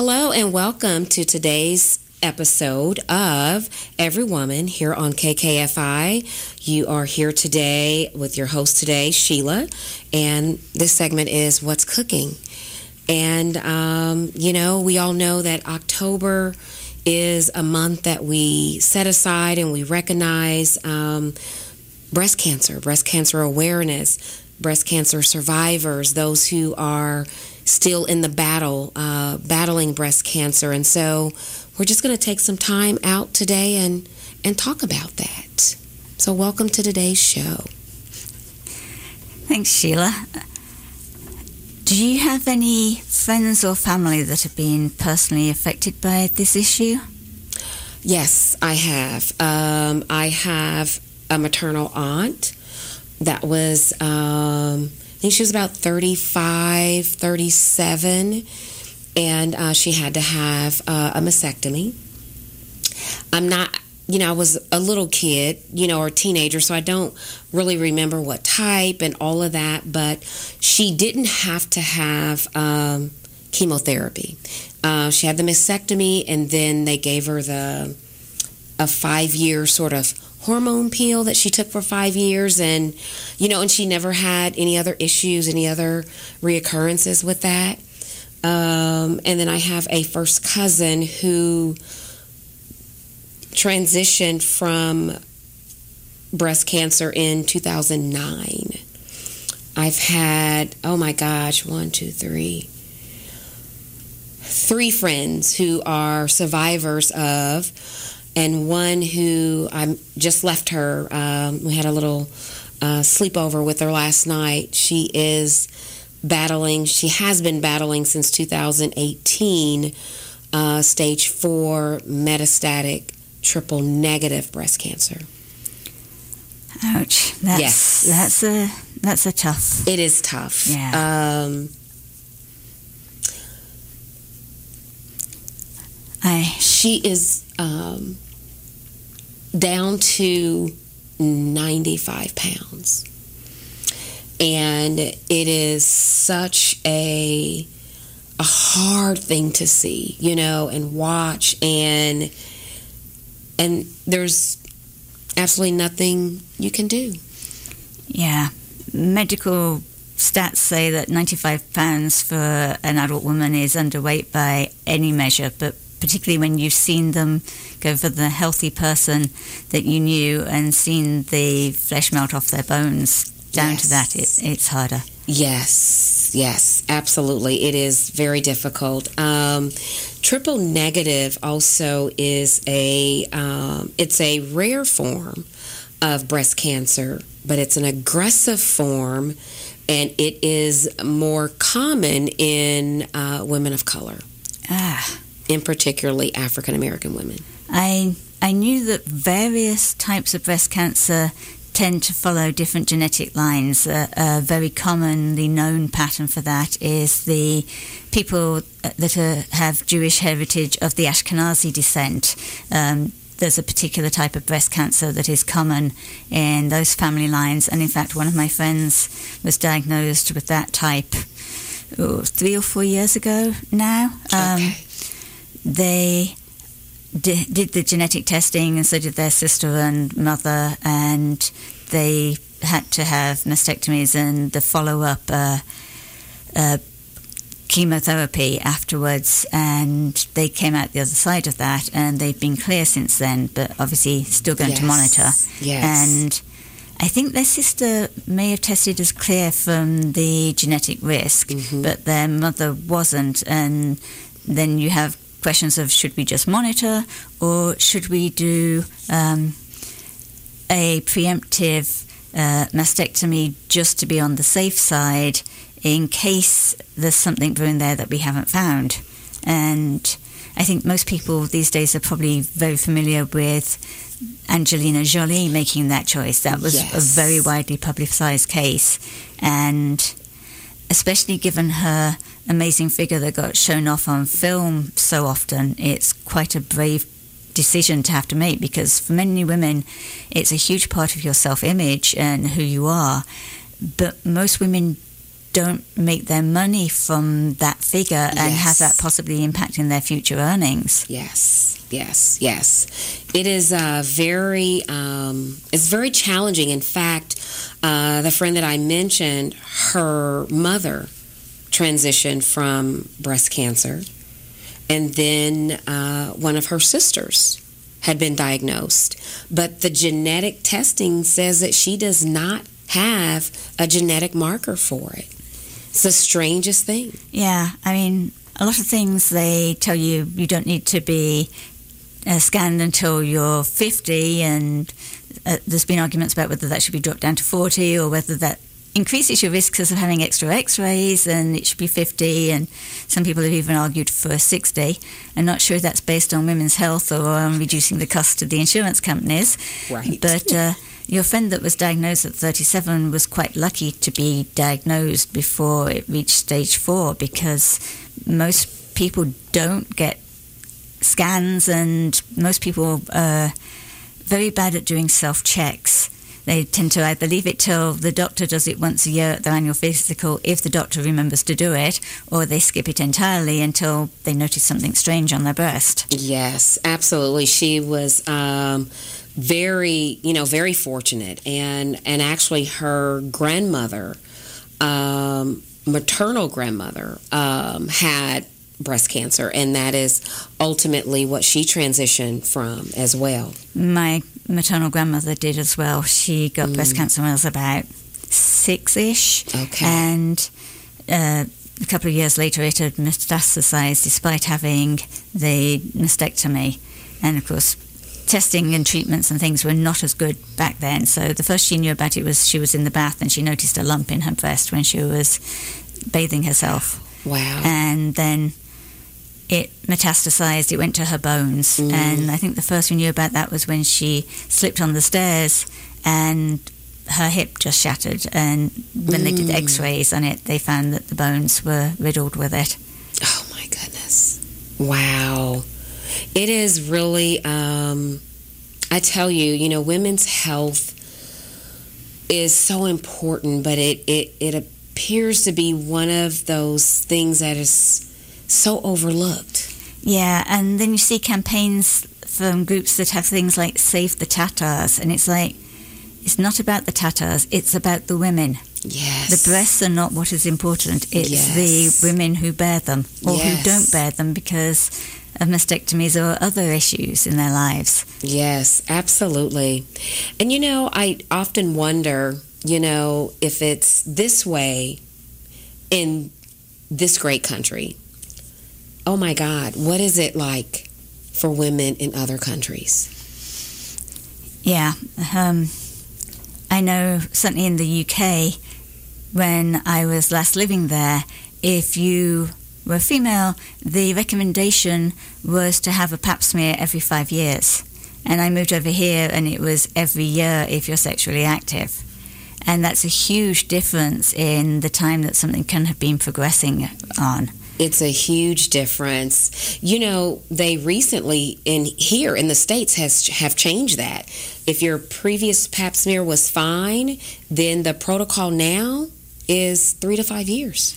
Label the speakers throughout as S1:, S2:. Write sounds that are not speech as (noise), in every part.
S1: Hello and welcome to today's episode of Every Woman here on KKFI. You are here today with your host today, Sheila, and this segment is What's Cooking. And, um, you know, we all know that October is a month that we set aside and we recognize um, breast cancer, breast cancer awareness, breast cancer survivors, those who are still in the battle, uh, battling breast cancer. And so we're just going to take some time out today and, and talk about that. So, welcome to today's show.
S2: Thanks, Sheila. Do you have any friends or family that have been personally affected by this issue?
S1: Yes, I have. Um, I have a maternal aunt that was, um, think she was about 35, 37 and uh, she had to have uh, a mastectomy. I'm not, you know, I was a little kid, you know, or a teenager, so I don't really remember what type and all of that, but she didn't have to have um, chemotherapy. Uh, she had the mastectomy, and then they gave her the a five year sort of hormone pill that she took for five years and you know and she never had any other issues any other reoccurrences with that um, and then I have a first cousin who transitioned from breast cancer in 2009. I've had, oh my gosh, one, two, three, three friends who are survivors of, and one who I just left her. Um, we had a little uh, sleepover with her last night. She is battling, she has been battling since 2018, uh, stage four metastatic triple negative breast cancer.
S2: Ouch. That's, yes. That's a, that's a tough.
S1: It is tough.
S2: Yeah. Um, I,
S1: she is um, down to 95 pounds and it is such a a hard thing to see, you know, and watch and and there's absolutely nothing you can do.
S2: Yeah. Medical stats say that 95 pounds for an adult woman is underweight by any measure, but particularly when you've seen them go for the healthy person that you knew and seen the flesh melt off their bones, down yes. to that, it, it's harder.
S1: Yes, yes, absolutely. It is very difficult. Um, triple negative also is a um, it's a rare form of breast cancer, but it's an aggressive form, and it is more common in uh, women of color.
S2: Ah,
S1: in particularly African American women.
S2: I I knew that various types of breast cancer tend to follow different genetic lines. Uh, a very commonly known pattern for that is the people uh, that are, have Jewish heritage of the Ashkenazi descent. Um, there's a particular type of breast cancer that is common in those family lines, and in fact, one of my friends was diagnosed with that type oh, three or four years ago now.
S1: Um, okay.
S2: They did, did the genetic testing, and so did their sister and mother, and they had to have mastectomies and the follow up uh, uh, chemotherapy afterwards, and they came out the other side of that, and they've been clear since then, but obviously still going
S1: yes.
S2: to monitor.
S1: Yes.
S2: And I think their sister may have tested as clear from the genetic risk, mm-hmm. but their mother wasn't, and then you have questions of should we just monitor or should we do um, a preemptive uh, mastectomy just to be on the safe side in case there's something brewing there that we haven't found. And I think most people these days are probably very familiar with Angelina Jolie making that choice. That was
S1: yes.
S2: a very widely publicized case. And especially given her amazing figure that got shown off on film so often, it's quite a brave decision to have to make because for many women, it's a huge part of your self image and who you are. But most women don't make their money from that figure and have that possibly impacting their future earnings.
S1: Yes, yes, yes. It is uh, very, um, it's very challenging. In fact, uh, the friend that I mentioned, her mother transitioned from breast cancer, and then uh, one of her sisters had been diagnosed. But the genetic testing says that she does not have a genetic marker for it. It's the strangest thing.
S2: Yeah, I mean, a lot of things they tell you you don't need to be uh, scanned until you're 50, and uh, there's been arguments about whether that should be dropped down to 40 or whether that increases your risks of having extra x-rays and it should be 50 and some people have even argued for 60 i'm not sure if that's based on women's health or on reducing the cost of the insurance companies
S1: Right.
S2: but uh, your friend that was diagnosed at 37 was quite lucky to be diagnosed before it reached stage four because most people don't get scans and most people are very bad at doing self checks. They tend to either leave it till the doctor does it once a year at their annual physical, if the doctor remembers to do it, or they skip it entirely until they notice something strange on their breast.
S1: Yes, absolutely. She was um, very, you know, very fortunate, and and actually her grandmother, um, maternal grandmother, um, had breast cancer, and that is ultimately what she transitioned from as well.
S2: My maternal grandmother did as well. She got breast cancer when I was about six ish.
S1: Okay.
S2: And uh, a couple of years later, it had metastasized despite having the mastectomy. And of course, testing and treatments and things were not as good back then. So the first she knew about it was she was in the bath and she noticed a lump in her breast when she was bathing herself.
S1: Wow.
S2: And then it metastasized, it went to her bones.
S1: Mm.
S2: And I think the first we knew about that was when she slipped on the stairs and her hip just shattered. And when they did
S1: Mm.
S2: x rays on it, they found that the bones were riddled with it.
S1: Oh my goodness. Wow. It is really, um, I tell you, you know, women's health is so important, but it, it, it appears to be one of those things that is so overlooked.
S2: Yeah, and then you see campaigns from groups that have things like Save the Ta-Tas, and it's like, it's not about the Ta-Tas, it's about the women.
S1: Yes.
S2: The breasts are not what is important. It's
S1: Yes.
S2: the women who bear them or who don't bear them because of mastectomies or other issues in their lives.
S1: Yes, absolutely. And you know, I often wonder, you know, if it's this way in this great country. Oh my God, what is it like for women in other countries?
S2: Yeah. Um, I know certainly in the UK, when I was last living there, if you were female, the recommendation was to have a pap smear every five years. And I moved over here and it was every year if you're sexually active. And that's a huge difference in the time that something can have been progressing on.
S1: It's a huge difference. You know, they recently in here in the states has have changed that. If your previous pap smear was fine, then the protocol now is 3 to 5 years.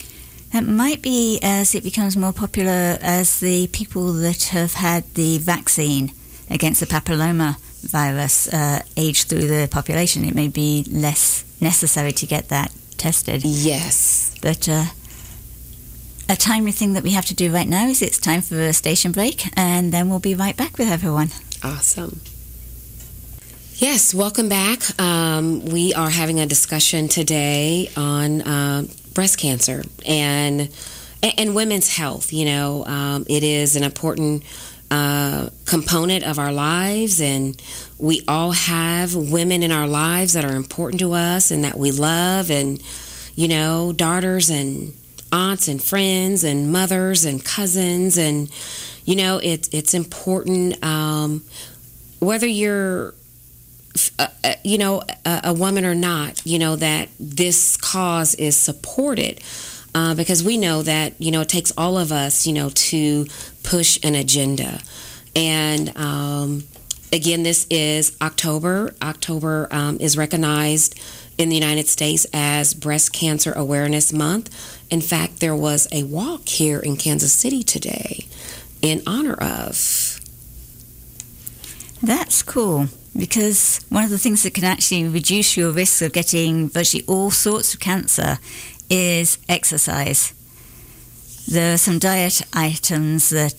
S2: That might be as it becomes more popular as the people that have had the vaccine against the papilloma virus uh, age through the population. It may be less necessary to get that tested.
S1: Yes.
S2: But uh, a timely thing that we have to do right now is it's time for a station break, and then we'll be right back with everyone.
S1: Awesome. Yes, welcome back. Um, we are having a discussion today on uh, breast cancer and and women's health. You know, um, it is an important uh, component of our lives, and we all have women in our lives that are important to us and that we love, and you know, daughters and aunts and friends and mothers and cousins, and you know, it's it's important um, whether you're uh, uh, you know, a, a woman or not, you know, that this cause is supported uh, because we know that, you know, it takes all of us, you know, to push an agenda. And um, again, this is October. October um, is recognized in the United States as Breast Cancer Awareness Month. In fact, there was a walk here in Kansas City today in honor of.
S2: That's cool because one of the things that can actually reduce your risk of getting virtually all sorts of cancer is exercise. There are some diet items that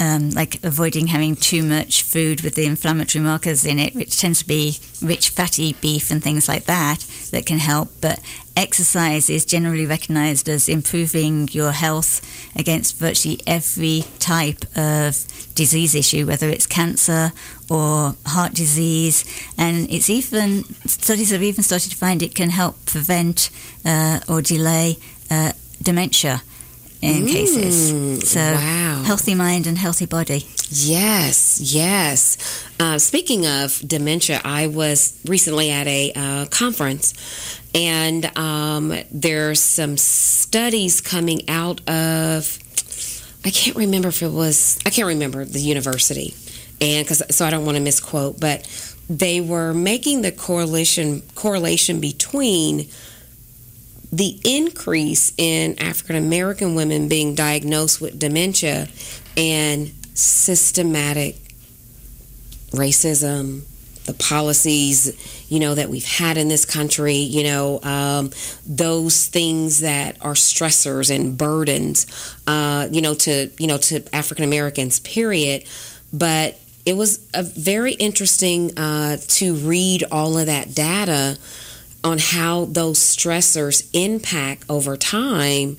S2: um, like avoiding having too much food with the inflammatory markers in it, which tends to be rich fatty beef and things like that, that can help. But exercise is generally recognized as improving your health against virtually every type of disease issue, whether it's cancer or heart disease. And it's even, studies have even started to find it can help prevent uh, or delay uh, dementia in
S1: Mm,
S2: cases. So
S1: wow.
S2: healthy mind and healthy body.
S1: Yes, yes. Uh, speaking of dementia, I was recently at a uh, conference, and um, there's some studies coming out of. I can't remember if it was. I can't remember the university, and because so I don't want to misquote, but they were making the correlation correlation between the increase in African American women being diagnosed with dementia and systematic racism, the policies, you know, that we've had in this country, you know, um, those things that are stressors and burdens, uh, you know, to you know to African Americans. Period. But it was a very interesting uh, to read all of that data on how those stressors impact over time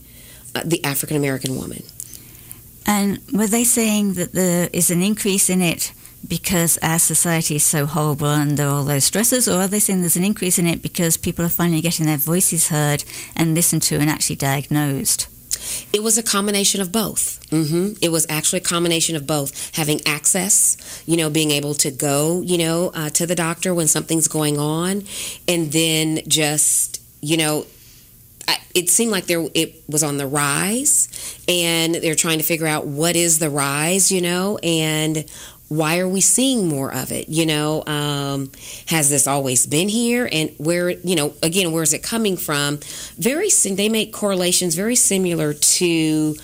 S1: uh, the African American woman.
S2: And were they saying that there is an increase in it because our society is so horrible under all those stresses, or are they saying there's an increase in it because people are finally getting their voices heard and listened to and actually diagnosed?
S1: It was a combination of both. hmm It was actually a combination of both. Having access, you know, being able to go, you know, uh, to the doctor when something's going on, and then just, you know, I- it seemed like there it was on the rise, and they're trying to figure out what is the rise, you know, and why are we seeing more of it? You know, um, has this always been here? And where, you know, again, where is it coming from? Very, they make correlations very similar to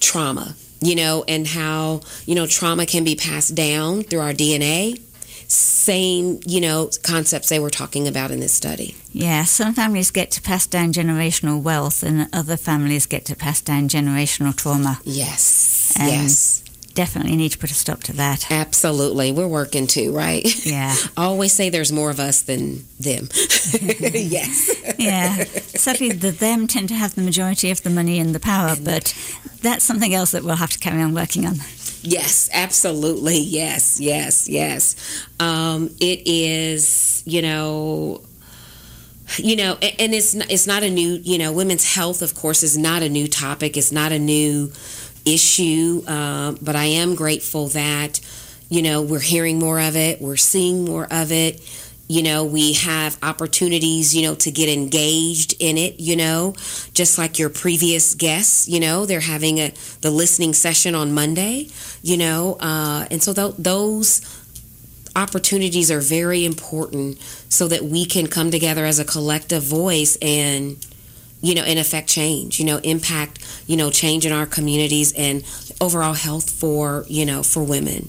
S1: trauma, you know, and how, you know, trauma can be passed down through our DNA. Same, you know, concepts they were talking about in this study.
S2: Yeah, some families get to pass down generational wealth, and other families get to pass down generational trauma.
S1: Yes.
S2: And-
S1: yes.
S2: Definitely need to put a stop to that.
S1: Absolutely. We're working too, right?
S2: Yeah. (laughs)
S1: Always say there's more of us than them. (laughs) (laughs) yes.
S2: Yeah. Sadly, the them tend to have the majority of the money and the power, but that's something else that we'll have to carry on working on.
S1: Yes, absolutely. Yes, yes, yes. Um, it is, you know, you know, and it's it's not a new, you know, women's health, of course, is not a new topic. It's not a new issue. Uh, but I am grateful that, you know, we're hearing more of it. We're seeing more of it. You know, we have opportunities, you know, to get engaged in it, you know, just like your previous guests, you know, they're having a the listening session on Monday, you know, uh, and so th- those opportunities are very important so that we can come together as a collective voice and you know and affect change you know impact you know change in our communities and overall health for you know for women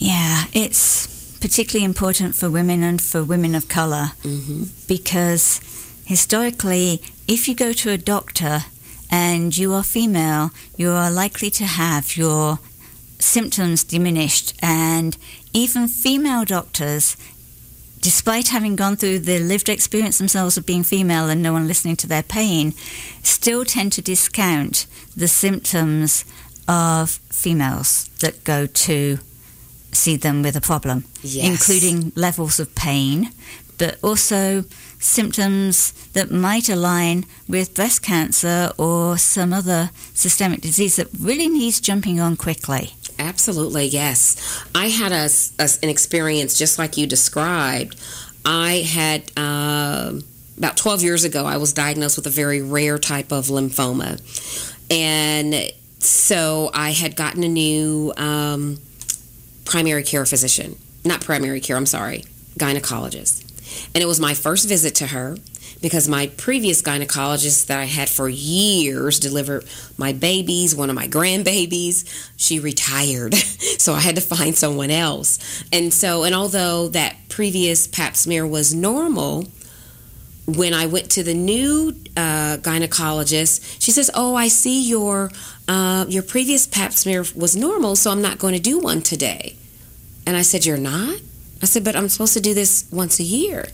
S2: Yeah, it's particularly important for women and for women of colour
S1: hmm
S2: because historically, if you go to a doctor and you are female, you are likely to have your symptoms diminished. And even female doctors, despite having gone through the lived experience themselves of being female and no one listening to their pain, still tend to discount the symptoms of females that go to see them with a problem
S1: yes
S2: including levels of pain, but also symptoms that might align with breast cancer or some other systemic disease that really needs jumping on quickly.
S1: Absolutely, yes. I had a, a- an experience just like you described. I had um, about 12 years ago. I was diagnosed with a very rare type of lymphoma, and so I had gotten a new um, primary care physician. Not primary care. I'm sorry. gynecologist. And it was my first visit to her because my previous gynecologist that I had for years delivered my babies, one of my grandbabies, she retired. (laughs) so I had to find someone else. And so, and although that previous pap smear was normal, when I went to the new uh, gynecologist, she says, "Oh, I see your uh, your previous Pap smear was normal, so I'm not going to do one today." And I said, "You're not?" I said, "But I'm supposed to do this once a year."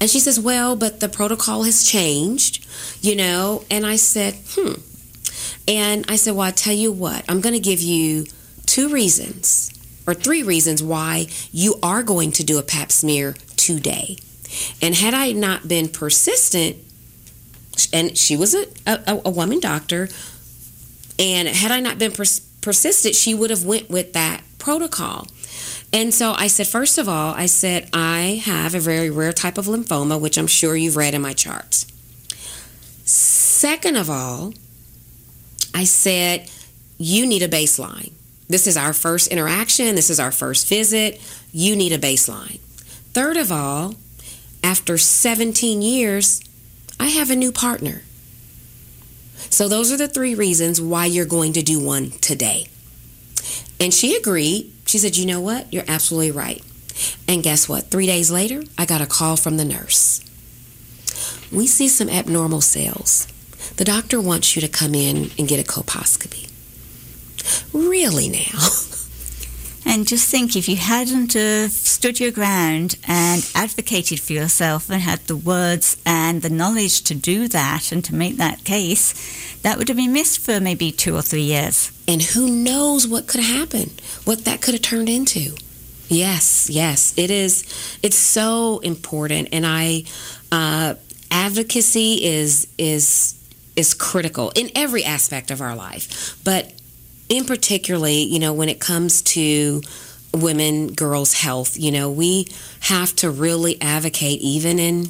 S1: And she says, "Well, but the protocol has changed, you know." And I said, "Hmm." And I said, "Well, I tell you what, I'm going to give you two reasons." Or three reasons why you are going to do a pap smear today. And had I not been persistent, and she was a, a, a woman doctor, and had I not been pers- persistent, she would have went with that protocol. And so I said, first of all, I said, I have a very rare type of lymphoma, which I'm sure you've read in my charts. Second of all, I said, you need a baseline. This is our first interaction. This is our first visit. You need a baseline. Third of all, after 17 years, I have a new partner. So, those are the three reasons why you're going to do one today. And she agreed. She said, You know what? You're absolutely right. And guess what? Three days later, I got a call from the nurse. We see some abnormal cells. The doctor wants you to come in and get a colposcopy. Really now? (laughs)
S2: And just think if you hadn't have stood your ground and advocated for yourself and had the words and the knowledge to do that and to make that case, that would have been missed for maybe two or three years.
S1: And who knows what could happen, what that could have turned into. Yes, yes, it is. It's so important, and I uh, advocacy is is is critical in every aspect of our life, but in particularly, you know, when it comes to women, girls' health, you know, we have to really advocate, even in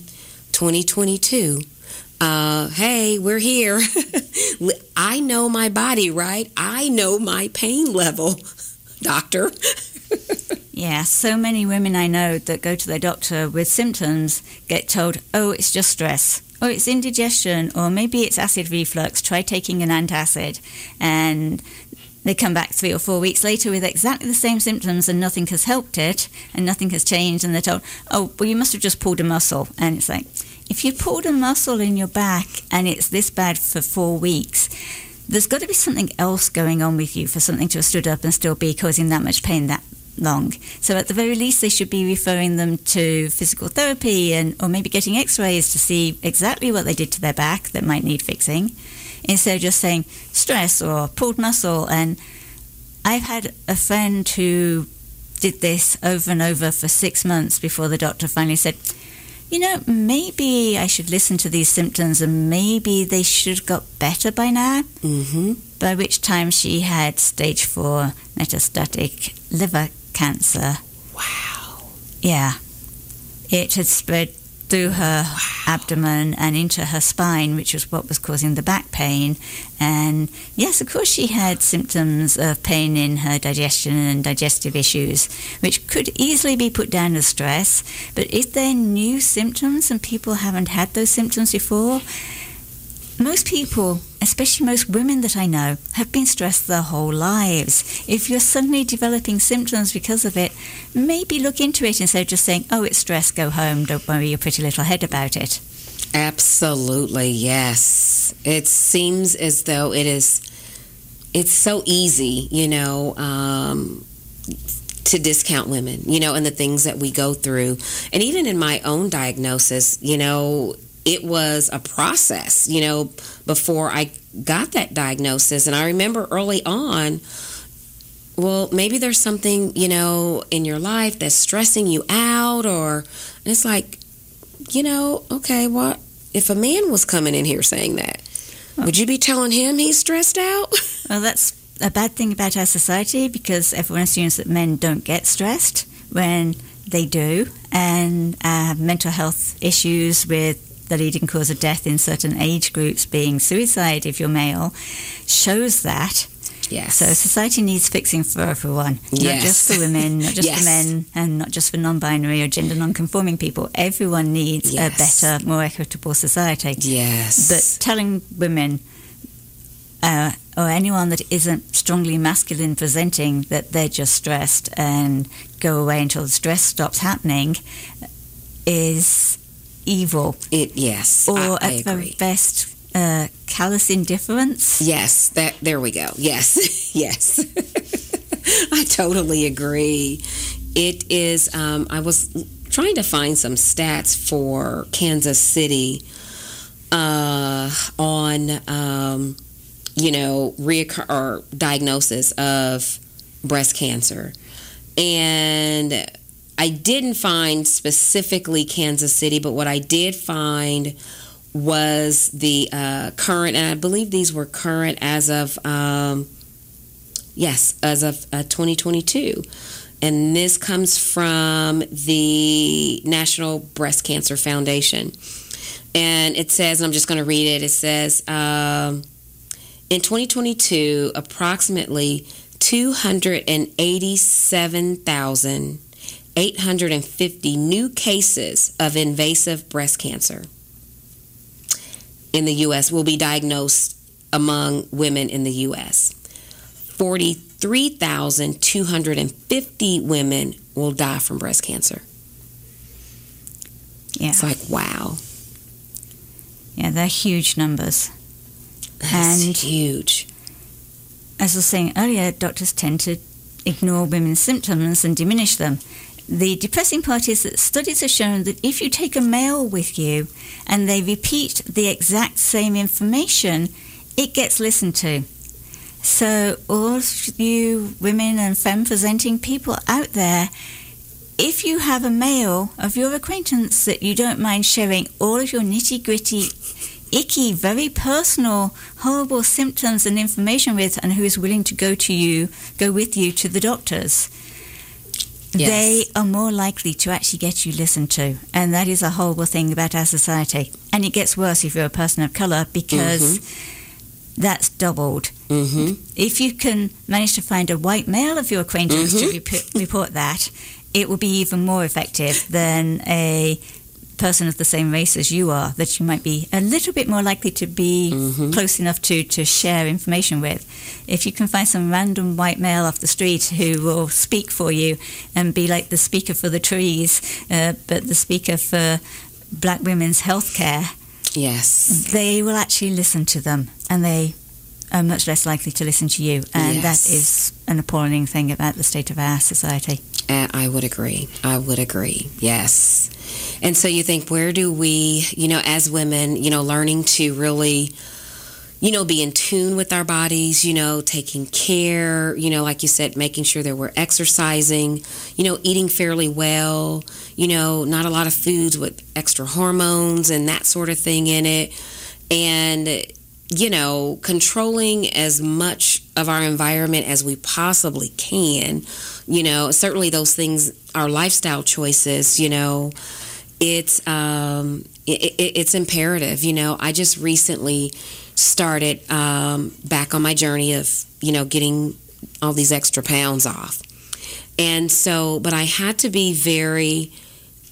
S1: 2022. Uh, hey, we're here. (laughs) I know my body, right? I know my pain level, (laughs) doctor. (laughs)
S2: yeah, so many women I know that go to their doctor with symptoms get told, oh, it's just stress. Oh, it's indigestion, or maybe it's acid reflux. Try taking an antacid. And they come back three or four weeks later with exactly the same symptoms and nothing has helped it and nothing has changed. And they're told, oh, well, you must have just pulled a muscle. And it's like, if you pulled a muscle in your back and it's this bad for four weeks, there's got to be something else going on with you for something to have stood up and still be causing that much pain that long. So at the very least, they should be referring them to physical therapy and or maybe getting X-rays to see exactly what they did to their back that might need fixing instead of just saying stress or pulled muscle. And I've had a friend who did this over and over for six months before the doctor finally said, you know, maybe I should listen to these symptoms and maybe they should have got better by now.
S1: Mm-hmm.
S2: By which time she had stage four metastatic liver cancer.
S1: Wow.
S2: Yeah. It had spread through her abdomen and into her spine, which was what was causing the back pain. And yes, of course, she had symptoms of pain in her digestion and digestive issues, which could easily be put down as stress. But if they're new symptoms and people haven't had those symptoms before, most people, especially most women that I know, have been stressed their whole lives. If you're suddenly developing symptoms because of it, maybe look into it instead of just saying, oh, it's stress, go home, don't worry your pretty little head about it.
S1: Absolutely, yes. It seems as though it is, it's so easy, you know, um, to discount women, you know, and the things that we go through. And even in my own diagnosis, you know, it was a process, you know, before I got that diagnosis. And I remember early on, well, maybe there's something, you know, in your life that's stressing you out, or, and it's like, you know, okay, what if a man was coming in here saying that? Would you be telling him he's stressed out? (laughs)
S2: Well, that's a bad thing about our society because everyone assumes that men don't get stressed when they do, and have mental health issues with the leading cause of death in certain age groups being suicide if you're male shows that.
S1: Yes.
S2: So society needs fixing for everyone, not just for women, not just
S1: Yes.
S2: for men, and not just for non-binary or gender non-conforming people. Everyone needs
S1: Yes.
S2: a better, more equitable society.
S1: yes.
S2: But telling women uh, or anyone that isn't strongly masculine presenting that they're just stressed and go away until the stress stops happening is evil,
S1: it yes.
S2: or
S1: I, I
S2: at the best, uh, callous indifference.
S1: Yes, that there we go. Yes, (laughs) yes. (laughs) I totally agree. It is. Um, I was trying to find some stats for Kansas City uh, on, um, you know, reoccur or diagnosis of breast cancer, and I didn't find specifically Kansas City, but what I did find was the uh, current, and I believe these were current as of, um, yes, as of uh, 2022. And this comes from the National Breast Cancer Foundation. And it says, and I'm just going to read it, it says, um, in 2022, approximately 287,850 new cases of invasive breast cancer in the U.S. will be diagnosed among women in the U.S. 43,250 women will die from breast cancer.
S2: Yeah,
S1: It's like, wow,
S2: yeah, they're huge numbers.
S1: that's
S2: And-
S1: huge.
S2: As I was saying earlier, doctors tend to ignore women's symptoms and diminish them. The depressing part is that studies have shown that if you take a male with you and they repeat the exact same information, it gets listened to. So, all you women and femme presenting people out there, if you have a male of your acquaintance that you don't mind sharing all of your nitty gritty, icky, very personal, horrible symptoms and information with, and who is willing to go to you, go with you to the doctors,
S1: Yes.
S2: they are more likely to actually get you listened to. And that is a horrible thing about our society. And it gets worse if you're a person of colour because that's doubled.
S1: Mm-hmm.
S2: If you can manage to find a white male of your acquaintance to
S1: Mhm.
S2: rep- report that, it will be even more effective than a person of the same race as you are, that you might be a little bit more likely to be
S1: Mhm.
S2: close enough to, to share information with. If you can find some random white male off the street who will speak for you and be like the speaker for the trees, uh, but the speaker for black women's health care,
S1: Yes.
S2: they will actually listen to them and they are much less likely to listen to you. And
S1: Yes.
S2: that is an appalling thing about the state of our society.
S1: Uh, I would agree. I would agree. Yes. And so you think, where do we, you know, as women, you know, learning to really, you know, be in tune with our bodies, you know, taking care, you know, like you said, making sure that we're exercising, you know, eating fairly well, you know, not a lot of foods with extra hormones and that sort of thing in it. And, you know, controlling as much of our environment as we possibly can. You know, certainly those things are lifestyle choices, you know. It's um it, it, it's imperative, you know. I just recently started um back on my journey of, you know, getting all these extra pounds off. And so, but I had to be very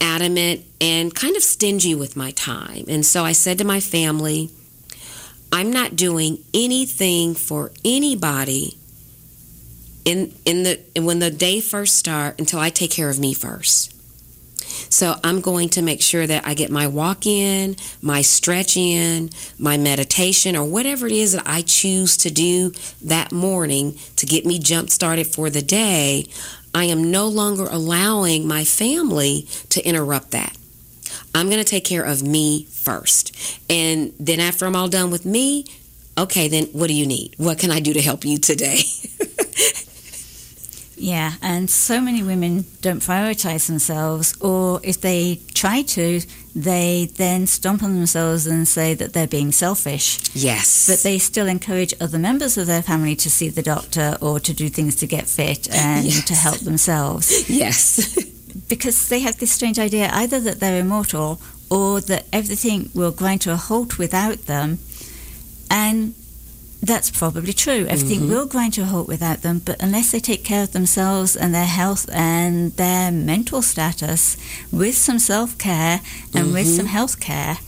S1: adamant and kind of stingy with my time. And so I said to my family, I'm not doing anything for anybody in in the when the day first start until I take care of me first. So I'm going to make sure that I get my walk in, my stretch in, my meditation, or whatever it is that I choose to do that morning to get me jump started for the day. I am no longer allowing my family to interrupt that. I'm going to take care of me first. And then after I'm all done with me, okay, then what do you need? What can I do to help you today? (laughs)
S2: Yeah, and so many women don't prioritize themselves, or if they try to, they then stomp on themselves and say that they're being selfish.
S1: yes.
S2: But they still encourage other members of their family to see the doctor or to do things to get fit and
S1: Yes.
S2: to help themselves. (laughs)
S1: yes. (laughs)
S2: because they have this strange idea either that they're immortal or that everything will grind to a halt without them. And that's probably true. Everything
S1: Mhm.
S2: will grind to a halt without them, but unless they take care of themselves and their health and their mental status with some self care and with
S1: Mhm.
S2: some health care,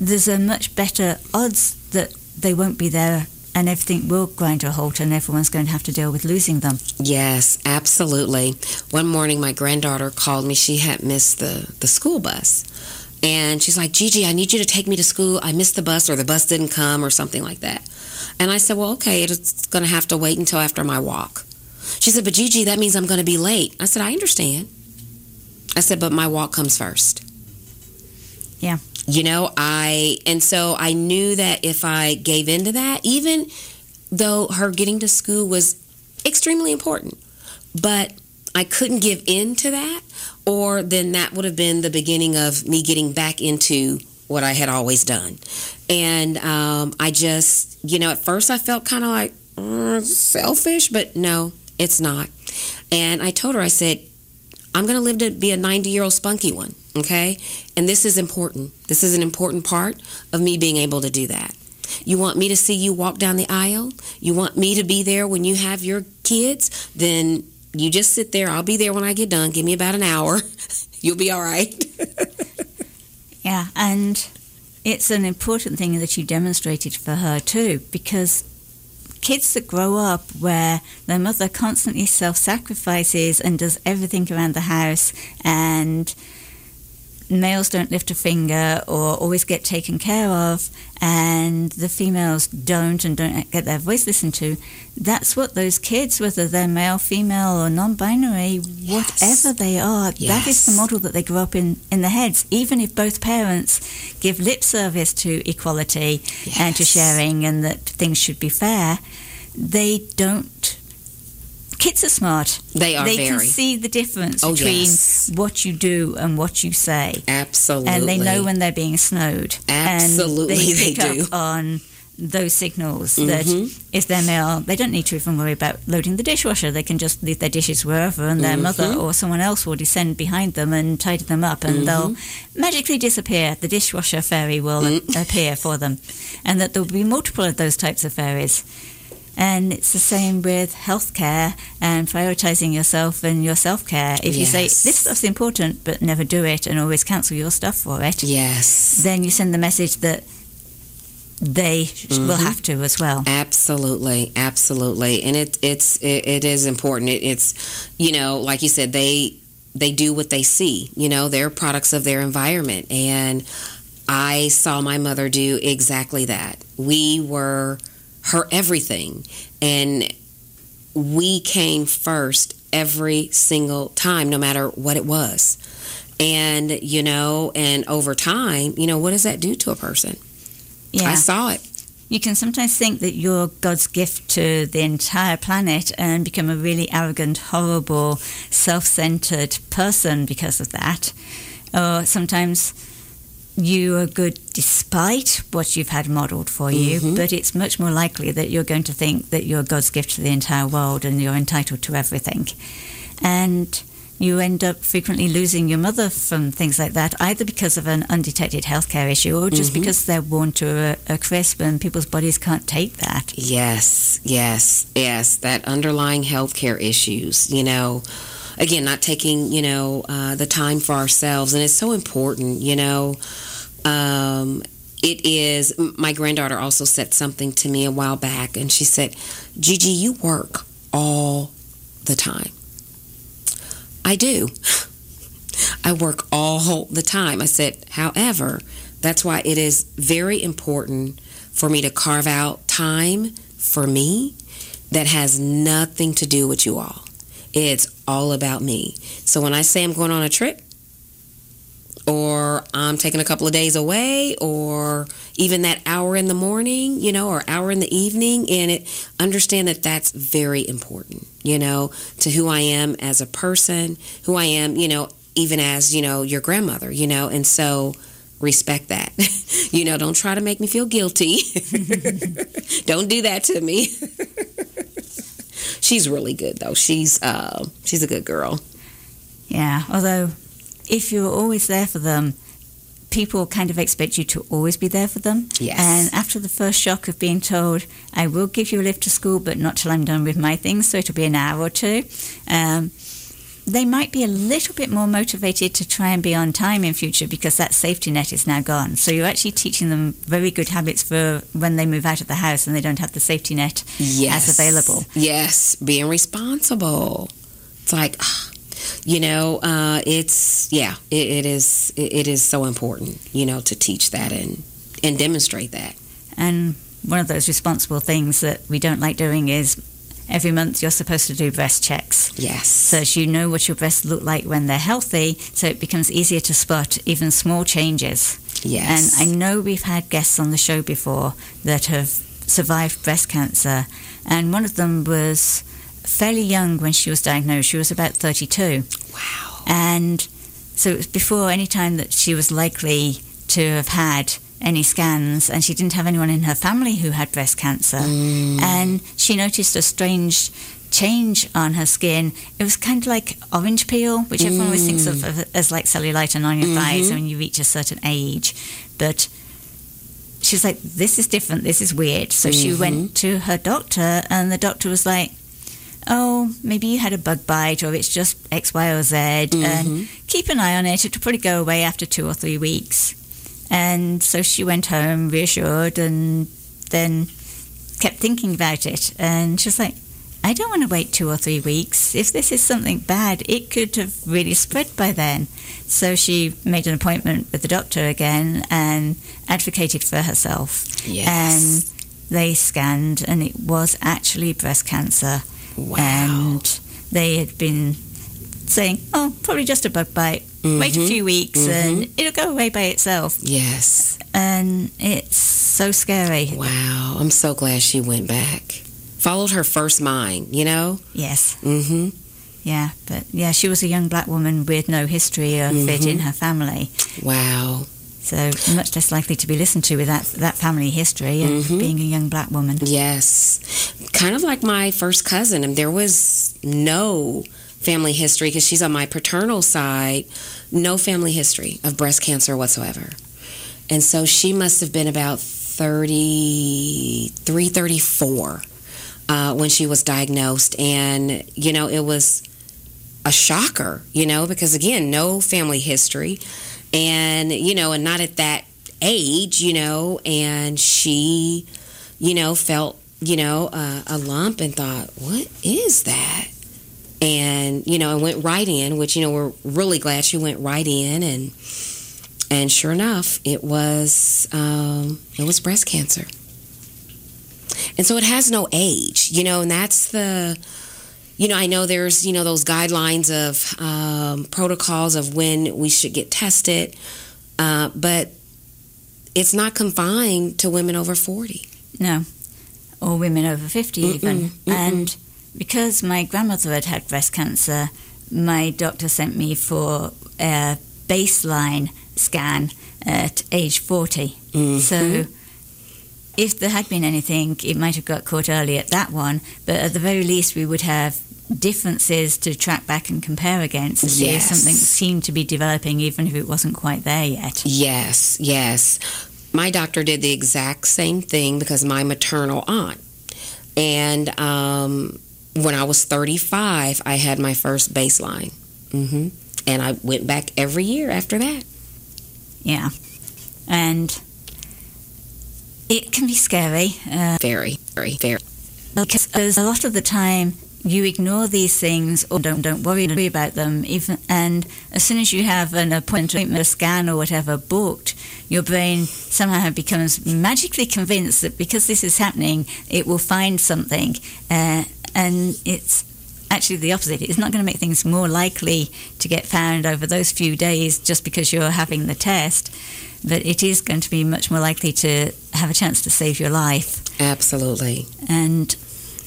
S2: there's a much better odds that they won't be there and everything will grind to a halt and everyone's going to have to deal with losing them.
S1: Yes, absolutely. One morning, my granddaughter called me. She had missed the, the school bus. And she's like, Gigi, I need you to take me to school. I missed the bus, or the bus didn't come, or something like that. And I said, Well, okay, it's going to have to wait until after my walk. She said, But Gigi, that means I'm going to be late. I said, I understand. I said, But my walk comes first.
S2: Yeah.
S1: You know, I, and so I knew that if I gave in to that, even though her getting to school was extremely important, but I couldn't give in to that, or then that would have been the beginning of me getting back into what I had always done. And um, I just, you know, at first I felt kind of like "Mm, selfish, but no, it's not. And I told her, I said, I'm going to live to be a 90 year old spunky one, okay? And this is important. This is an important part of me being able to do that. You want me to see you walk down the aisle? You want me to be there when you have your kids? Then you just sit there. I'll be there when I get done. Give me about an hour. (laughs) You'll be all right. (laughs)
S2: Yeah, and it's an important thing that you demonstrated for her too, because kids that grow up where their mother constantly self sacrifices and does everything around the house, and males don't lift a finger or always get taken care of, and the females don't and don't get their voice listened to, that's what those kids, whether they're male, female, or non binary, whatever they are, that is the model that they grow up in, in their heads. Even if both parents give lip service to equality and to sharing and that things should be fair, they don't. Kids are smart.
S1: They are
S2: they
S1: very.
S2: can see the difference
S1: Oh,
S2: between
S1: yes.
S2: what you do and what you say.
S1: Absolutely.
S2: And they know when they're being snowed.
S1: Absolutely,
S2: and
S1: they
S2: they pick
S1: do.
S2: up on those signals that
S1: Mhm.
S2: if they're male, they don't need to even worry about loading the dishwasher. They can just leave their dishes wherever, and their mother
S1: Mhm.
S2: or someone else will descend behind them and tidy them up, and they'll magically disappear. The dishwasher fairy will
S1: Mm.
S2: appear for them, and that there'll be multiple of those types of fairies. And it's the same with healthcare and prioritizing yourself and your self care. If you say this stuff's important but never do it and always cancel your stuff for it,
S1: Yes.
S2: then you send the message that they sh will
S1: mm-hmm.
S2: have to as well.
S1: Absolutely, absolutely, and it it's it, it is important. It, it's you know, like you said, they they do what they see. You know, they're products of their environment, and I saw my mother do exactly that. We were her everything, and we came first every single time, no matter what it was. And you know, and over time, you know, what does that do to a person?
S2: Yeah.
S1: I saw it.
S2: You can sometimes think that you're God's gift to the entire planet and become a really arrogant, horrible, self centered person because of that. Or sometimes you are good despite what you've had modeled for you,
S1: Mhm.
S2: but it's much more likely that you're going to think that you're God's gift to the entire world and you're entitled to everything. And you end up frequently losing your mother from things like that, either because of an undetected healthcare issue or just
S1: Mhm.
S2: because they're worn to a, a crisp and people's bodies can't take that.
S1: Yes, yes, yes. That underlying healthcare issues, you know, again, not taking, you know, uh, the time for ourselves. And it's so important, you know. Um, it is, my granddaughter also said something to me a while back, and she said, Gigi, you work all the time. I do. (laughs) I work all the time. I said, however, that's why it is very important for me to carve out time for me that has nothing to do with you all. It's all about me. So when I say I'm going on a trip, or I'm taking a couple of days away, or even that hour in the morning, you know, or hour in the evening, and it understand that that's very important, you know, to who I am as a person, who I am, you know, even as you know your grandmother, you know, and so respect that. (laughs) you know, don't try to make me feel guilty. (laughs) don't do that to me. (laughs) she's really good though. She's uh, she's a good girl.
S2: Yeah, although if you're always there for them, people kind of expect you to always be there for them.
S1: Yes.
S2: And after the first shock of being told, I will give you a lift to school, but not till I'm done with my things, so it'll be an hour or two. Um, they might be a little bit more motivated to try and be on time in future because that safety net is now gone. So you're actually teaching them very good habits for when they move out of the house and they don't have the safety net
S1: yes.
S2: as available.
S1: Yes, being responsible. It's like, ah, you know, uh, it's yeah, it, it is. It, it is so important, you know, to teach that and and demonstrate that.
S2: And one of those responsible things that we don't like doing is every month you're supposed to do breast checks.
S1: Yes.
S2: So as you know what your breasts look like when they're healthy, so it becomes easier to spot even small changes.
S1: Yes.
S2: And I know we've had guests on the show before that have survived breast cancer, and one of them was fairly young when she was diagnosed. She was about 32.
S1: Wow.
S2: And so it was before any time that she was likely to have had any scans, and she didn't have anyone in her family who had breast cancer.
S1: Mm.
S2: And she noticed a strange change on her skin. It was kind of like orange peel, which everyone always thinks of mm. as like cellulite and on your thighs when you reach a certain age. But she was like, this is different, this is weird. So she went mm-hmm. to her doctor, and the doctor was like, oh, maybe you had a bug bite, or it's just X, Y, or Z, and mm-hmm. keep an eye on it. It'll probably go away after two or three weeks. And so she went home reassured and then kept thinking about it. And she was like, I don't want to wait two or three weeks. If this is something bad, it could have really spread by then. So she made an appointment with the doctor again and advocated for herself.
S1: Yes.
S2: And they scanned, and it was actually breast cancer.
S1: Wow.
S2: And they had been saying, oh, probably just a bug bite. Wait a mm-hmm. few weeks mm-hmm. and it'll go away by itself.
S1: yes.
S2: And it's so scary.
S1: Wow. I'm so glad she went back. Followed her first mind, you know?
S2: Yes.
S1: Mm-hmm.
S2: Yeah. But yeah, she was a young black woman with no history of it in mm-hmm. her family.
S1: Wow.
S2: So much less likely to be listened to with that, that family history and being a young black woman.
S1: Yes. Kind of like my first cousin. And there was no family history because she's on my paternal side, no family history of breast cancer whatsoever. And so she must have been about 33, 34 uh, when she was diagnosed. And, you know, it was a shocker, you know, because again, no family history. And, you know, and not at that age, you know, and she, you know, felt, you know, uh, a lump and thought, what is that? And, you know, and went right in, which, you know, we're really glad she went right in and, and sure enough, it was, um, it was breast cancer. And so it has no age, you know, and that's the, you know, I know there's, you know, those guidelines of um, protocols of when we should get tested, uh, but it's not confined to women over 40.
S2: No. Or women over 50 even.
S1: Mm-mm, mm-mm.
S2: And because my grandmother had had breast cancer, my doctor sent me for a baseline scan at age 40.
S1: Mm-hmm.
S2: So if there had been anything, it might have got caught early at that one, but at the very least, we would have differences to track back and compare against if
S1: Yes.
S2: something seemed to be developing, even if it wasn't quite there yet.
S1: Yes, yes. My doctor did the exact same thing because my maternal aunt. And um, when I was 35, I had my first baseline. hmm And I went back every year after that.
S2: Yeah. And it can be scary. Uh,
S1: Very, very, very.
S2: because a lot of the time you ignore these things or don't don't worry about them. Even and as soon as you have an appointment a scan or whatever booked your brain somehow becomes magically convinced that because this is happening it will find something. Uh, and it's actually the opposite. It's not going to make things more likely to get found over those few days just because you're having the test but it is going to be much more likely to have a chance to save your life.
S1: Absolutely.
S2: and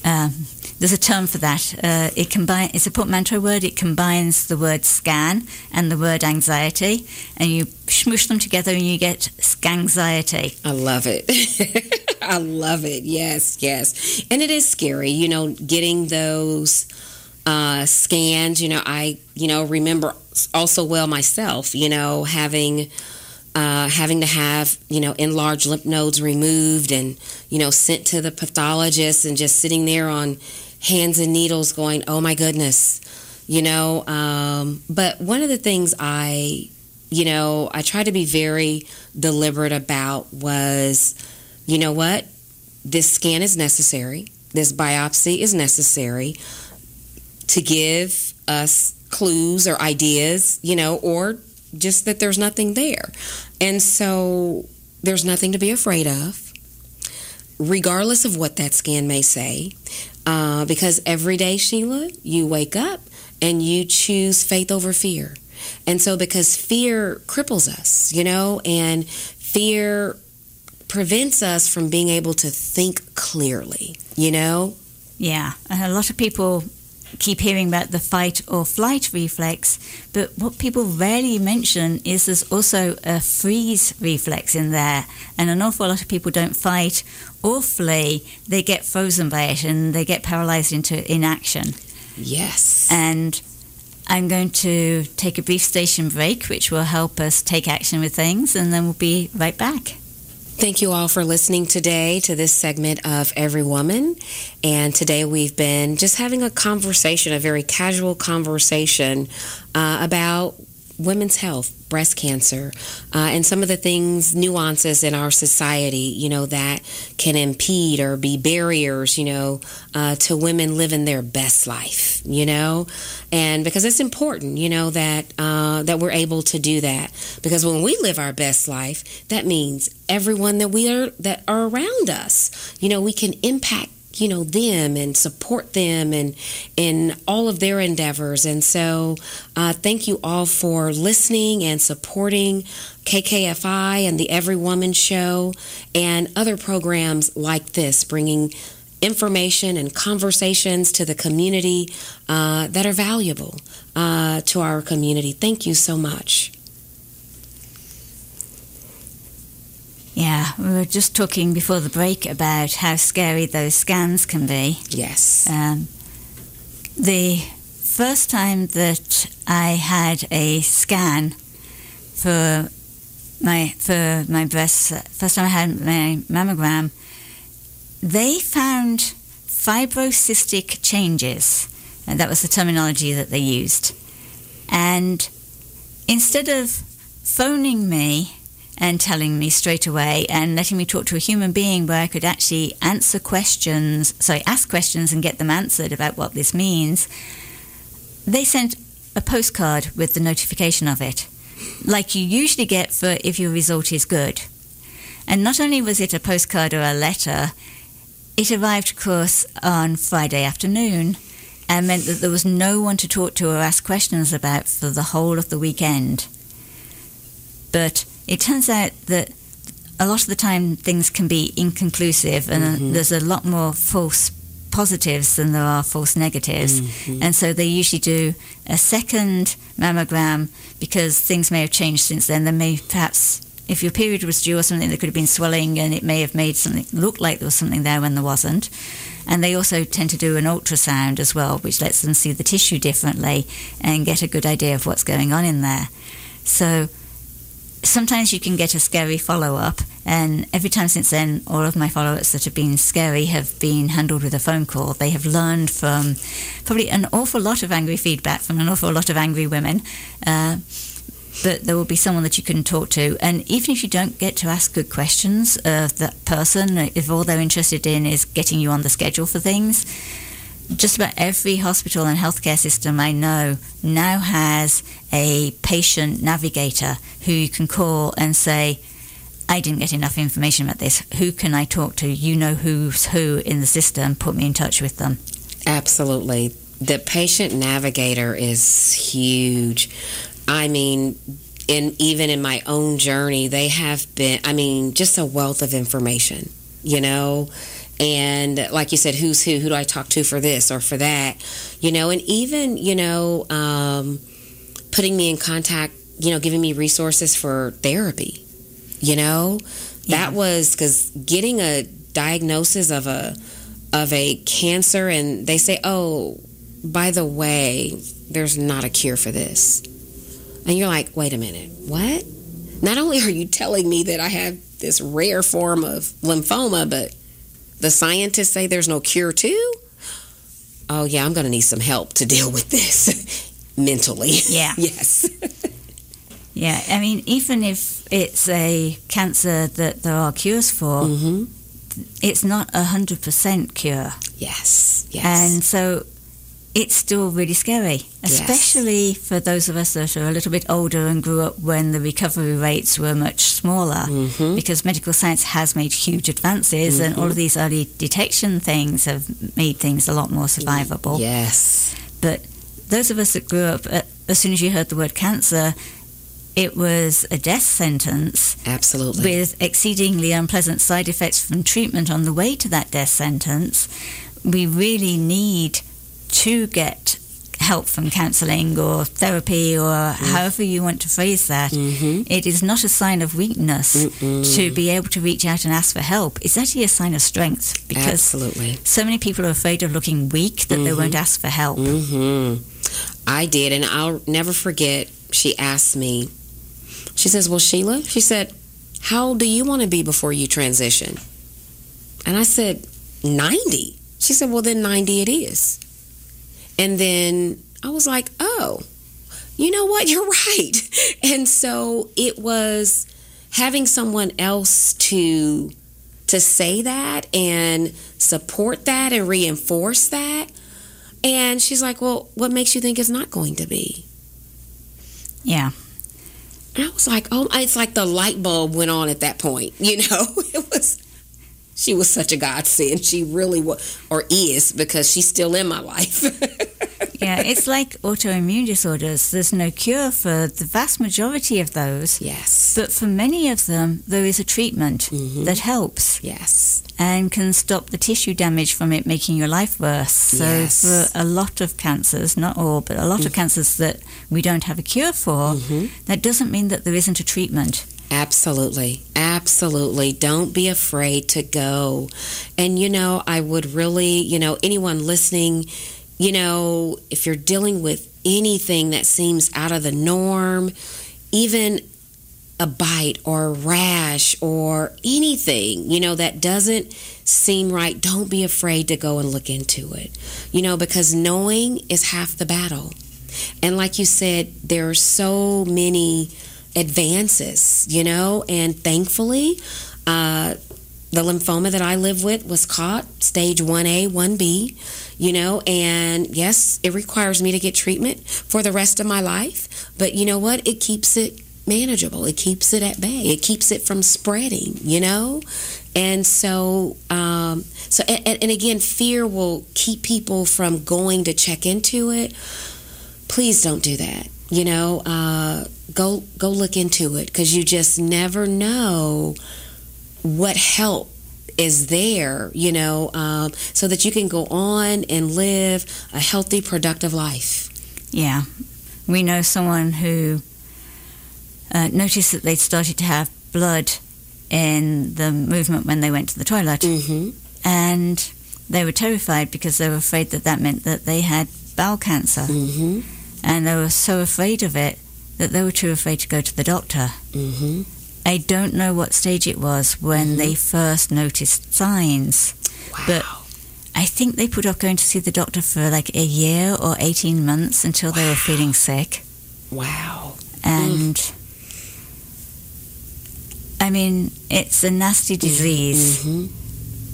S2: um, there's a term for that. Uh, it combine, It's a portmanteau word. It combines the word scan and the word anxiety, and you smush them together, and you get scanxiety.
S1: I love it. (laughs) I love it. Yes, yes. And it is scary, you know, getting those uh, scans. You know, I, you know, remember also well myself, you know, having uh, having to have you know enlarged lymph nodes removed and you know sent to the pathologist and just sitting there on hands and needles going oh my goodness you know um, but one of the things i you know i tried to be very deliberate about was you know what this scan is necessary this biopsy is necessary to give us clues or ideas you know or just that there's nothing there. And so there's nothing to be afraid of, regardless of what that scan may say. Uh, because every day, Sheila, you wake up and you choose faith over fear. And so, because fear cripples us, you know, and fear prevents us from being able to think clearly, you know?
S2: Yeah. And a lot of people keep hearing about the fight or flight reflex, but what people rarely mention is there's also a freeze reflex in there. And an awful lot of people don't fight or flee, they get frozen by it and they get paralyzed into inaction.
S1: Yes.
S2: And I'm going to take a brief station break, which will help us take action with things, and then we'll be right back.
S1: Thank you all for listening today to this segment of Every Woman. And today we've been just having a conversation, a very casual conversation uh, about women's health, breast cancer, uh, and some of the things, nuances in our society, you know, that can impede or be barriers, you know, uh, to women living their best life, you know, and because it's important, you know, that uh, that we're able to do that. Because when we live our best life, that means everyone that we are that are around us, you know, we can impact you know them and support them and in all of their endeavors. And so uh, thank you all for listening and supporting kkfi and the every woman show and other programs like this bringing information and conversations to the community uh, that are valuable uh, to our community. Thank you so much
S2: Yeah, we were just talking before the break about how scary those scans can be.
S1: Yes.
S2: Um, the first time that I had a scan for my for my breasts, first time I had my mammogram, they found fibrocystic changes, and that was the terminology that they used. And instead of phoning me and telling me straight away and letting me talk to a human being where I could actually answer questions, sorry, ask questions and get them answered about what this means, they sent a postcard with the notification of it, like you usually get for if your result is good. And not only was it a postcard or a letter, it arrived, of course, on Friday afternoon and meant that there was no one to talk to or ask questions about for the whole of the weekend. But it turns out that a lot of the time things can be inconclusive and mm-hmm. there's a lot more false positives than there are false negatives. Mm-hmm. And so they usually do a second mammogram because things may have changed since then. There may perhaps, if your period was due or something, there could have been swelling and it may have made something look like there was something there when there wasn't. And they also tend to do an ultrasound as well, which lets them see the tissue differently and get a good idea of what's going on in there. So sometimes you can get a scary follow up, and every time since then, all of my follow ups that have been scary have been handled with a phone call. They have learned from probably an awful lot of angry feedback from an awful lot of angry women. Uh, but there will be someone that you can talk to. And even if you don't get to ask good questions of that person, if all they're interested in is getting you on the schedule for things, just about every hospital and healthcare system I know now has a patient navigator who you can call and say, I didn't get enough information about this. Who can I talk to? You know who's who in the system. Put me in touch with them.
S1: Absolutely. The patient navigator is huge. I mean, in even in my own journey, they have been, I mean, just a wealth of information, you know? And like you said who's who? Who do i talk to for this or for that? You know and even you know um, putting me in contact you know giving me resources for therapy you know? Yeah. that was because getting a diagnosis of a of a cancer and they say oh by the way there's not a cure for this. And you're like wait a minute. What? Not only are you telling me that I have this rare form of lymphoma, but the scientists say there's no cure too. Oh, yeah, I'm going to need some help to deal with this (laughs) mentally.
S2: Yeah. (laughs)
S1: yes.
S2: Yeah, I mean, even if it's a cancer that there are cures for,
S1: hmm
S2: it's not a 100% cure.
S1: Yes. Yes.
S2: And so it's still really scary,
S1: Yes.
S2: especially for those of us that are a little bit older and grew up when the recovery rates were much smaller.
S1: Mhm.
S2: Because medical science has made huge advances, and all of these early detection things have made things a lot more survivable.
S1: yes.
S2: But those of us that grew up, uh, as soon as you heard the word cancer, it was a death sentence
S1: Absolutely.
S2: with exceedingly unpleasant side effects from treatment on the way to that death sentence, we really need to get help from counselling or therapy or however you want to phrase that.
S1: Mhm.
S2: It is not a sign of weakness
S1: Mm-mm.
S2: to be able to reach out and ask for help. It's actually a sign of strength because
S1: Absolutely.
S2: so many people are afraid of looking weak that they won't ask for help.
S1: hmm I did, and I'll never forget. She asked me, she says, Well, Sheila, she said, How old do you want to be before you transition? And I said, 90. She said, Well, then 90 it is. And then I was like, Oh, you know what? (laughs) You're right. And so it was having someone else to to say that and support that and reinforce that and she's like, Well, what makes you think it's not going to be?
S2: Yeah.
S1: And I was like, Oh, it's like the light bulb went on at that point. (laughs) You know, it was, she was such a godsend. She really was, or is, because she's still in my life. (laughs)
S2: Yeah, it's like autoimmune disorders. There's no cure for the vast majority of those.
S1: yes.
S2: But for many of them, there is a treatment
S1: Mhm.
S2: that helps
S1: Yes.
S2: and can stop the tissue damage from it making your life worse. So,
S1: Yes.
S2: for a lot of cancers, not all, but a lot of cancers that we don't have a cure for,
S1: Mhm.
S2: that doesn't mean that there isn't a treatment.
S1: Absolutely. Absolutely. Don't be afraid to go. And, you know, I would really, you know, anyone listening, you know, if you're dealing with anything that seems out of the norm, even a bite or a rash or anything, you know, that doesn't seem right, don't be afraid to go and look into it, you know, because knowing is half the battle. And like you said, there are so many advances, you know, and thankfully, uh, the lymphoma that I live with was caught stage 1A, 1B, you know, and yes, it requires me to get treatment for the rest of my life, but you know what? It keeps it manageable. It keeps it at bay. It keeps it from spreading, you know? And so, um, so, and, and again, fear will keep people from going to check into it. Please don't do that. You know, uh, go go look into it because you just never know what help is there. You know, um, so that you can go on and live a healthy, productive life.
S2: Yeah. We know someone who uh, noticed that they'd started to have blood in the movement when they went to the toilet.
S1: Mm-hmm.
S2: and they were terrified because they were afraid that that meant that they had bowel cancer,
S1: Mm-hmm.
S2: And they were so afraid of it that they were too afraid to go to the doctor.
S1: Mm-hmm.
S2: I don't know what stage it was when
S1: Mhm.
S2: they first noticed signs.
S1: Wow.
S2: But- I think they put off going to see the doctor for like a year or 18 months until they were feeling sick.
S1: wow.
S2: And I mean, it's a nasty disease.
S1: Mm-hmm.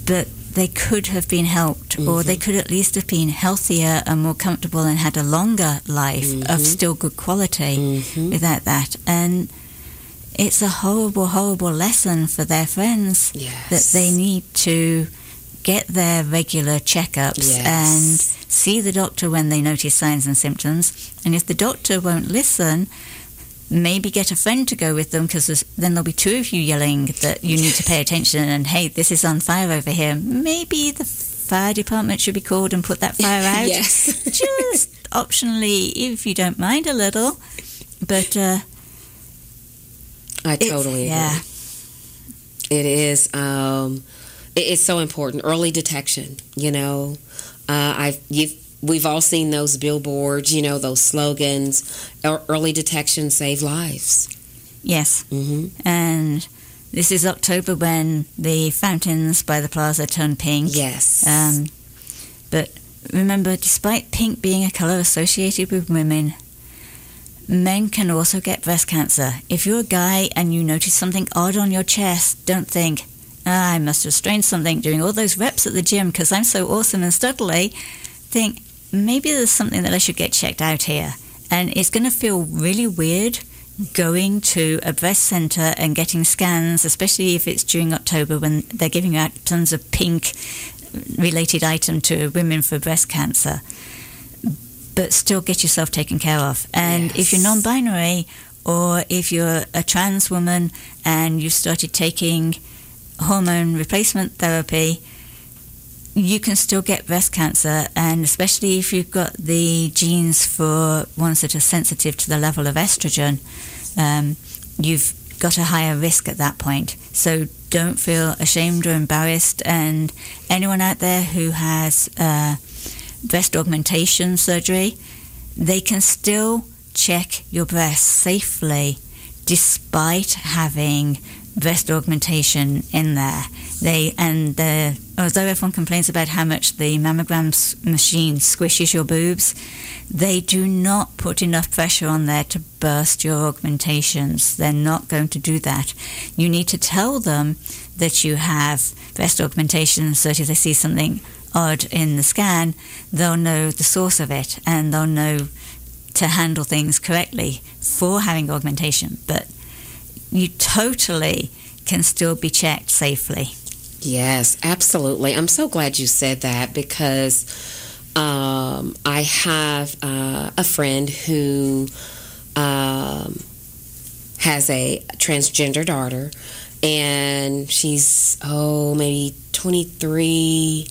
S2: but they could have been helped, or they could at least have been healthier and more comfortable and had a longer life of
S1: Mhm.
S2: still good quality
S1: Mm-hmm.
S2: without that. And it's a horrible, horrible lesson for their friends
S1: Yes.
S2: that they need to get their regular checkups
S1: Yes.
S2: and see the doctor when they notice signs and symptoms. And if the doctor won't listen, maybe get a friend to go with them because then there'll be two of you yelling that you need to pay attention and hey, this is on fire over here. Maybe the fire department should be called and put that (laughs) fire out.
S1: yes. (laughs)
S2: Just optionally, if you don't mind a little. But uh,
S1: I totally agree.
S2: yeah,
S1: It is. Um, it- it's so important. Early detection. You know, uh, I've you've, we've all seen those billboards. You know, those slogans. Early detection save lives.
S2: Yes.
S1: hmm
S2: And this is October when the fountains by the plaza turn pink.
S1: Yes.
S2: Um, but remember, despite pink being a colour associated with women, men can also get breast cancer. If you're a guy and you notice something odd on your chest, don't think, ah, I must have strained something doing all those reps at the gym because I'm so awesome and studly. Think, maybe there's something that I should get checked out here. And it's going to feel really weird going to a breast centre and getting scans, especially if it's during October when they're giving out tons of pink related item to women for breast cancer. But still get yourself taken care of. And if you're non binary or if you're a trans woman and you've started taking hormone replacement therapy, you can still get breast cancer, and especially if you've got the genes for ones that are sensitive to the level of estrogen, um, you've got a higher risk at that point. So don't feel ashamed or embarrassed. And anyone out there who has uh, breast augmentation surgery, they can still check your breasts safely despite having breast augmentation in there. They and the although everyone complains about how much the mammogram machine squishes your boobs, they do not put enough pressure on there to burst your augmentations. They're not going to do that. You need to tell them that you have breast augmentation so that if they see something odd in the scan, they'll know the source of it and they'll know to handle things correctly for having augmentation. But you totally can still be checked safely.
S1: Yes, absolutely. I'm so glad you said that because um, I have uh, a friend who um, has a transgender daughter, and she's, oh, maybe 23.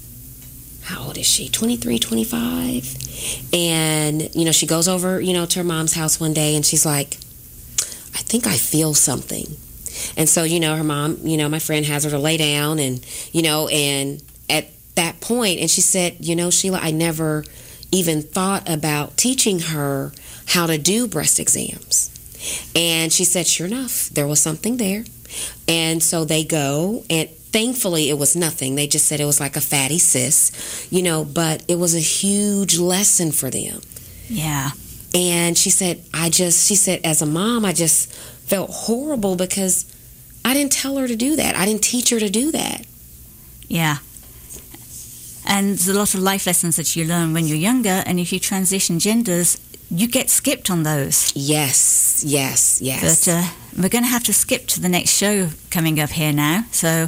S1: How old is she? 23, 25. And, you know, she goes over, you know, to her mom's house one day and she's like, I think I feel something. And so, you know, her mom, you know, my friend has her to lay down and, you know, and at that point, and she said, you know, Sheila, I never even thought about teaching her how to do breast exams. And she said, sure enough, there was something there. And so they go, and thankfully it was nothing. They just said it was like a fatty cyst, you know, but it was a huge lesson for them.
S2: Yeah.
S1: And she said, I just, she said, as a mom, I just felt horrible because I didn't tell her to do that. I didn't teach her to do that.
S2: Yeah. And there's a lot of life lessons that you learn when you're younger, and if you transition genders, you get skipped on those.
S1: Yes, yes, yes.
S2: But uh, we're going to have to skip to the next show coming up here now. So